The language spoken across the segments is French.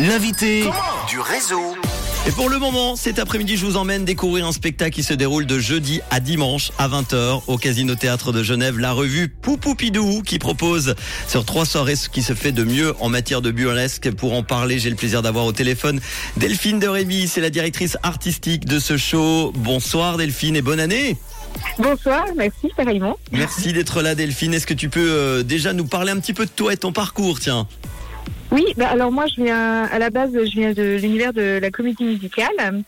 L'invité du réseau. Et pour le moment, cet après-midi, je vous emmène découvrir un spectacle qui se déroule de jeudi à dimanche à 20h au Casino Théâtre de Genève, la revue Poupoupidou qui propose sur trois soirées ce qui se fait de mieux en matière de burlesque. Pour en parler, j'ai le plaisir d'avoir au téléphone Delphine de Rémy, c'est la directrice artistique de ce show. Bonsoir Delphine et bonne année. Bonsoir, merci pareillement. Merci d'être là Delphine. Est-ce que tu peux euh, déjà nous parler un petit peu de toi et ton parcours, tiens? Oui, bah alors moi je viens à la base je viens de l'univers de la comédie musicale.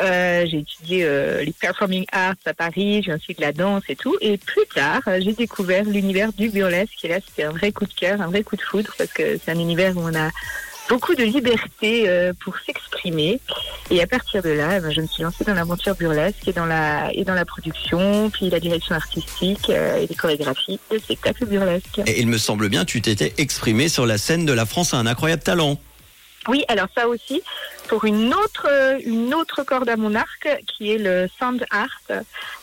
Euh, j'ai étudié euh, les performing arts à Paris, j'ai de la danse et tout. Et plus tard, euh, j'ai découvert l'univers du burlesque et là c'était un vrai coup de cœur, un vrai coup de foudre parce que c'est un univers où on a beaucoup de liberté euh, pour s'exprimer. Et à partir de là, eh ben, je me suis lancée dans l'aventure burlesque et dans la et dans la production, puis la direction artistique euh, et les chorégraphies de spectacles burlesques. Et il me semble bien, tu t'étais exprimée sur la scène de la France à un incroyable talent. Oui, alors ça aussi, pour une autre, euh, une autre corde à mon arc, qui est le sound art.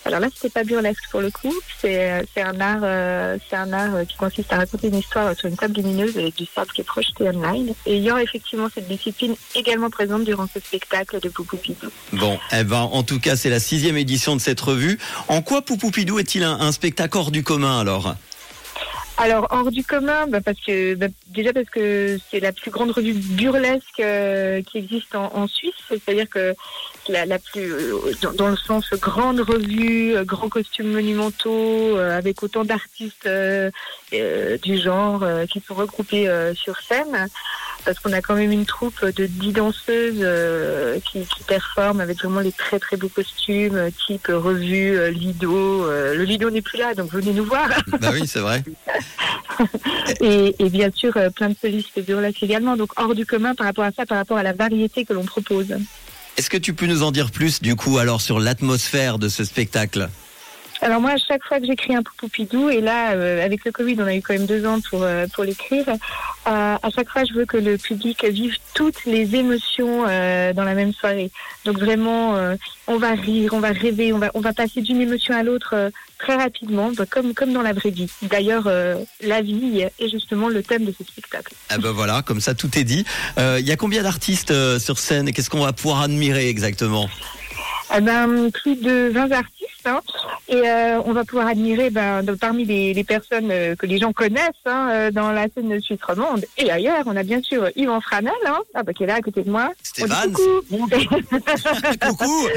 Alors là, c'était pas burlesque pour le coup. C'est, euh, c'est un art, euh, c'est un art qui consiste à raconter une histoire sur une table lumineuse avec du sable qui est projeté online. Aura effectivement cette discipline également présente durant ce spectacle de Poupoupidou. Bon, eh ben, en tout cas, c'est la sixième édition de cette revue. En quoi Poupoupidou est-il un spectacle hors du commun alors? Alors hors du commun, bah, parce que bah, déjà parce que c'est la plus grande revue burlesque euh, qui existe en, Suisse, c'est-à-dire que la, la plus euh, dans, le sens grande revue, euh, grands costumes monumentaux, euh, avec autant d'artistes euh, du genre qui sont regroupés sur scène. Parce qu'on a quand même une troupe de dix danseuses euh, qui, qui performent avec vraiment les très très beaux costumes, euh, type revue, euh, Lido. Le Lido n'est plus là, donc venez nous voir. Bah oui, c'est vrai. et, et bien sûr plein de solistes burlesques également, donc hors du commun par rapport à ça, par rapport à la variété que l'on propose. Est-ce que tu peux nous en dire plus du coup alors sur l'atmosphère de ce spectacle? Alors moi, à chaque fois que j'écris un Poupoupidou, et là, euh, avec le Covid, on a eu quand même deux ans pour, euh, pour l'écrire, euh, à chaque fois, je veux que le public vive toutes les émotions dans la même soirée. Donc vraiment, on va rire, on va rêver, on va, on va passer d'une émotion à l'autre très rapidement, bah, comme, comme dans la vraie vie. D'ailleurs, la vie est justement le thème de ce spectacle. Ah ben voilà, comme ça tout est dit. Il y a combien d'artistes sur scène? Et qu'est-ce qu'on va pouvoir admirer exactement? Eh ben, plus de 20 artistes. Hein. et euh, on va pouvoir admirer ben, de- parmi les, les personnes euh, que les gens connaissent hein, euh, dans la scène suisse romande et ailleurs. On a bien sûr Yvan Franel, hein, ah, bah, qui est là à côté de moi. Stéphane. Coucou. Coucou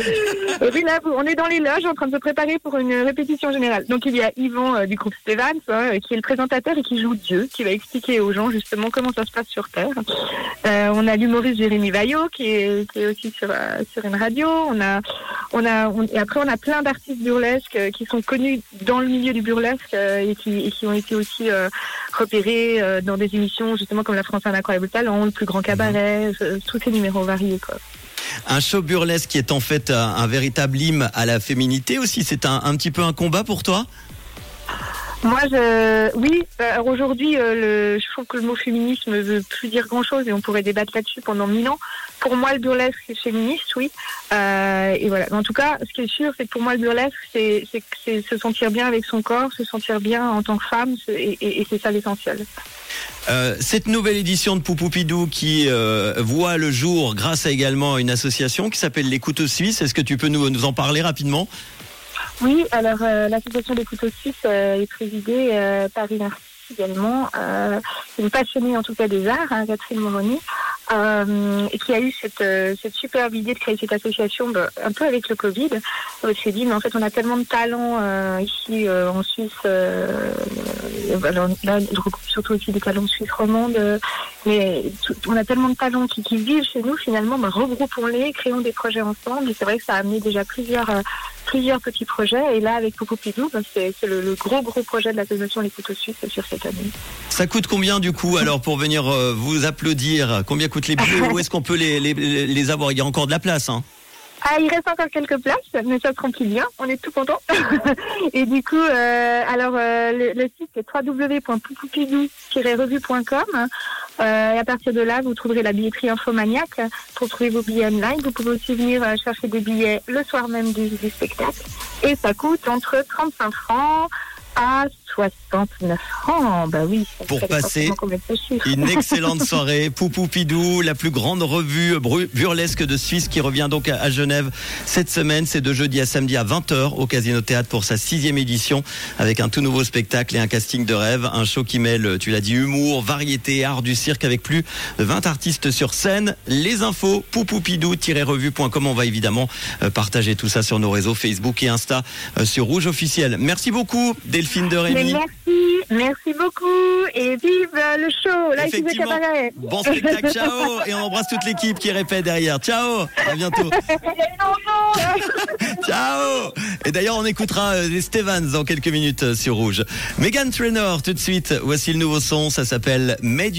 là, on est dans les loges en train de se préparer pour une répétition générale. Donc il y a Yvan du groupe hein, qui est le présentateur et qui joue Dieu, qui va expliquer aux gens justement comment ça se passe sur Terre. Euh, on a l'humoriste Jérémy Vaillot qui est, qui est aussi sur, euh, sur une radio. On a, on a, on- et après on a plein d'artistes burlesques euh, qui sont connus dans le milieu du burlesque euh, et, qui, et qui ont été aussi euh, repérés dans des émissions justement comme La France a un incroyable talent, Le plus grand cabaret, euh, tous ces numéros variés quoi. Un show burlesque qui est en fait un, un véritable hymne à la féminité aussi. C'est un, un petit peu un combat pour toi? Moi, oui. euh, aujourd'hui, euh, je trouve que le mot féminisme veut plus dire grand-chose et on pourrait débattre là-dessus pendant mille ans. Pour moi, le burlesque c'est féministe, oui. Euh, et voilà. En tout cas, ce qui est sûr, c'est que pour moi, le burlesque, c'est, se sentir bien avec son corps, se sentir bien en tant que femme, et, c'est ça l'essentiel. Cette nouvelle édition de Poupoupidou qui voit le jour grâce à également une association qui s'appelle les Couteaux Suisses. Est-ce que tu peux nous en parler rapidement? Oui, alors euh, l'association des couteaux suisses euh, est présidée euh, par une artiste également, euh, une passionnée en tout cas des arts, hein, Catherine Moroni, euh, qui a eu cette, euh, cette superbe idée de créer cette association bah, un peu avec le Covid. On s'est dit, mais en fait, on a tellement de talents ici en Suisse, alors, là, je regroupe surtout aussi des talents suisses romandes, mais tout- on a tellement de talents qui, qui vivent chez nous, finalement, bah, regroupons-les, créons des projets ensemble, et c'est vrai que ça a amené déjà plusieurs... plusieurs petits projets et là avec Popo Pidou ben, c'est c'est le, le gros gros projet de l'association Les Couteaux Suisses sur cette année. Ça coûte combien du coup alors pour venir euh, vous applaudir? Combien coûtent les billets? Où est-ce qu'on peut les, les, les avoir? Il y a encore de la place. Hein Ah, il reste encore quelques places, mais ça se remplit bien. On est tout contents. et du coup, euh, alors euh, le, le site c'est www.poupoupidou-revue.com. Euh, et à partir de là, vous trouverez la billetterie Infomaniac pour trouver vos billets online. Vous pouvez aussi venir euh, chercher des billets le soir même du, du spectacle. Et ça coûte entre 35 francs à 69 francs. Bah oui. Pour passer. Une excellente soirée. Poupou Pidou, la plus grande revue burlesque de Suisse qui revient donc à Genève cette semaine. C'est de jeudi à samedi à 20h au Casino Théâtre pour sa sixième édition avec un tout nouveau spectacle et un casting de rêve. Un show qui mêle, tu l'as dit, humour, variété, art du cirque avec plus de 20 artistes sur scène. Les infos, poupoupidou-revue.com. On va évidemment euh, partager tout ça sur nos réseaux Facebook et Insta euh, sur Rouge officiel. Merci beaucoup Delphine de Mais Merci, merci beaucoup et vive le show, de cabaret. Bon spectacle, ciao Et on embrasse toute l'équipe qui répète derrière. Ciao À bientôt Ciao Et d'ailleurs, on écoutera euh, les Stevens dans quelques minutes euh, sur Rouge. Megan Trainor, tout de suite, voici le nouveau son, ça s'appelle Look